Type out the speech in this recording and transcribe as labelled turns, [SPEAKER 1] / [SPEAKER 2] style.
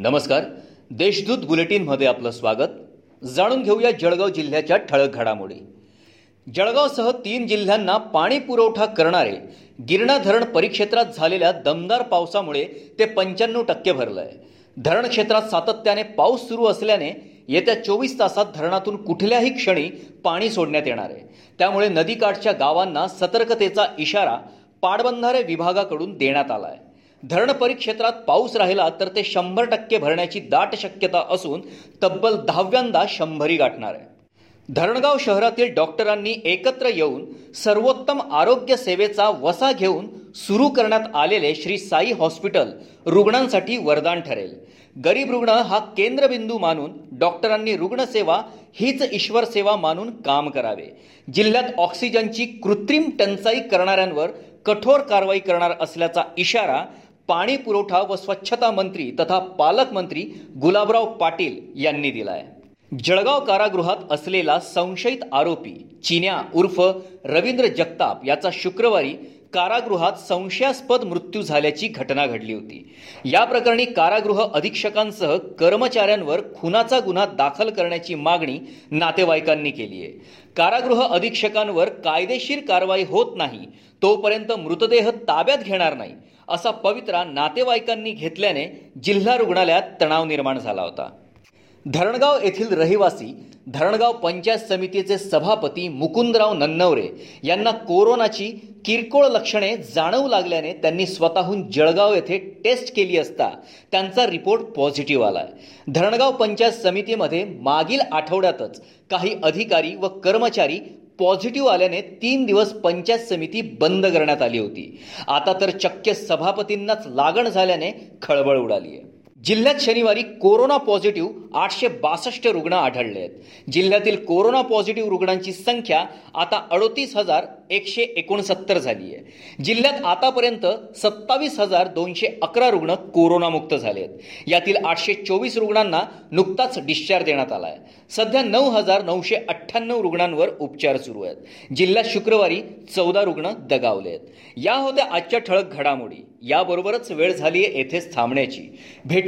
[SPEAKER 1] नमस्कार. देशदूत बुलेटिनमध्ये आपलं स्वागत. जाणून घेऊया जळगाव जिल्ह्याच्या ठळक घडामोडी. जळगावसह तीन जिल्ह्यांना पाणी पुरवठा करणारे गिरणा धरण परिक्षेत्रात झालेल्या दमदार पावसामुळे ते पंच्याण्णव टक्के भरलं आहे धरण क्षेत्रात सातत्याने पाऊस सुरू असल्याने येत्या चोवीस तासात धरणातून कुठल्याही क्षणी पाणी सोडण्यात येणार आहे. त्यामुळे नदीकाठच्या गावांना सतर्कतेचा इशारा पाटबंधारे विभागाकडून देण्यात आला आहे धरण परिक्षेत्रात पाऊस राहिला तर ते शंभर टक्के भरण्याची दाट शक्यता असून तब्बल दहाव्यांदा शंभरी गाठणार आहे. धरणगाव शहरातील डॉक्टरांनी एकत्र येऊन सर्वोत्तम आरोग्य सेवेचा वसा घेऊन सुरू करण्यात आलेले श्री साई हॉस्पिटल रुग्णांसाठी वरदान ठरेल. गरीब रुग्ण हा केंद्रबिंदू मानून डॉक्टरांनी रुग्णसेवा हीच ईश्वर सेवा मानून काम करावे. जिल्ह्यात ऑक्सिजनची कृत्रिम टंचाई करणाऱ्यांवर कठोर कारवाई करणार असल्याचा इशारा पाणी पुरवठा व स्वच्छता मंत्री तथा पालकमंत्री गुलाबराव पाटील यांनी दिला आहे जळगाव कारागृहात असलेला संशयित आरोपी चिन्या उर्फ रवींद्र जगताप याचा शुक्रवारी कारागृहात संशयास्पद मृत्यू झाल्याची घटना घडली होती. या प्रकरणी कारागृह अधीक्षकांसह कर्मचाऱ्यांवर खुनाचा गुन्हा दाखल करण्याची मागणी नातेवाईकांनी केली आहे. कारागृह अधीक्षकांवर कायदेशीर कारवाई होत नाही तोपर्यंत मृतदेह ताब्यात घेणार नाही असा पवित्रा नातेवाईकांनी घेतल्याने जिल्हा रुग्णालयात तणाव निर्माण झाला होता. धरणगाव येथील रहिवासी धरणगाव पंचायत समितीचे सभापती मुकुंदराव नन्नवरे यांना कोरोनाची किरकोळ लक्षणे जाणवू लागल्याने त्यांनी स्वतःहून जळगाव येथे टेस्ट केली असता त्यांचा रिपोर्ट पॉझिटिव्ह आलाय. धरणगाव पंचायत समितीमध्ये मागील आठवड्यातच काही अधिकारी व कर्मचारी पॉझिटिव्ह आल्याने तीन दिवस पंचायत समिती बंद करण्यात आली होती. आता तर चक्क सभापतींनाच लागण झाल्याने खळबळ उडाली आहे जिल्ह्यात शनिवारी कोरोना पॉझिटिव्ह आठशे बासष्ट रुग्ण आढळले आहेत. जिल्ह्यातील कोरोना पॉझिटिव्ह रुग्णांची संख्या आता अडोतीस हजार एकशे एकोणसत्तर झाली आहे. जिल्ह्यात आतापर्यंत सत्तावीस हजार दोनशे अकरा रुग्ण कोरोनामुक्त झाले आहेत. यातील आठशे चोवीस रुग्णांना नुकताच डिस्चार्ज देण्यात आला आहे. सध्या नऊ हजार नऊशे अठ्ठ्याण्णव रुग्णांवर उपचार सुरू आहेत. जिल्ह्यात शुक्रवारी चौदा रुग्ण दगावले आहेत. या होत्या आजच्या ठळक घडामोडी. याबरोबरच वेळ झाली आहे येथेच थांबण्याची. भेट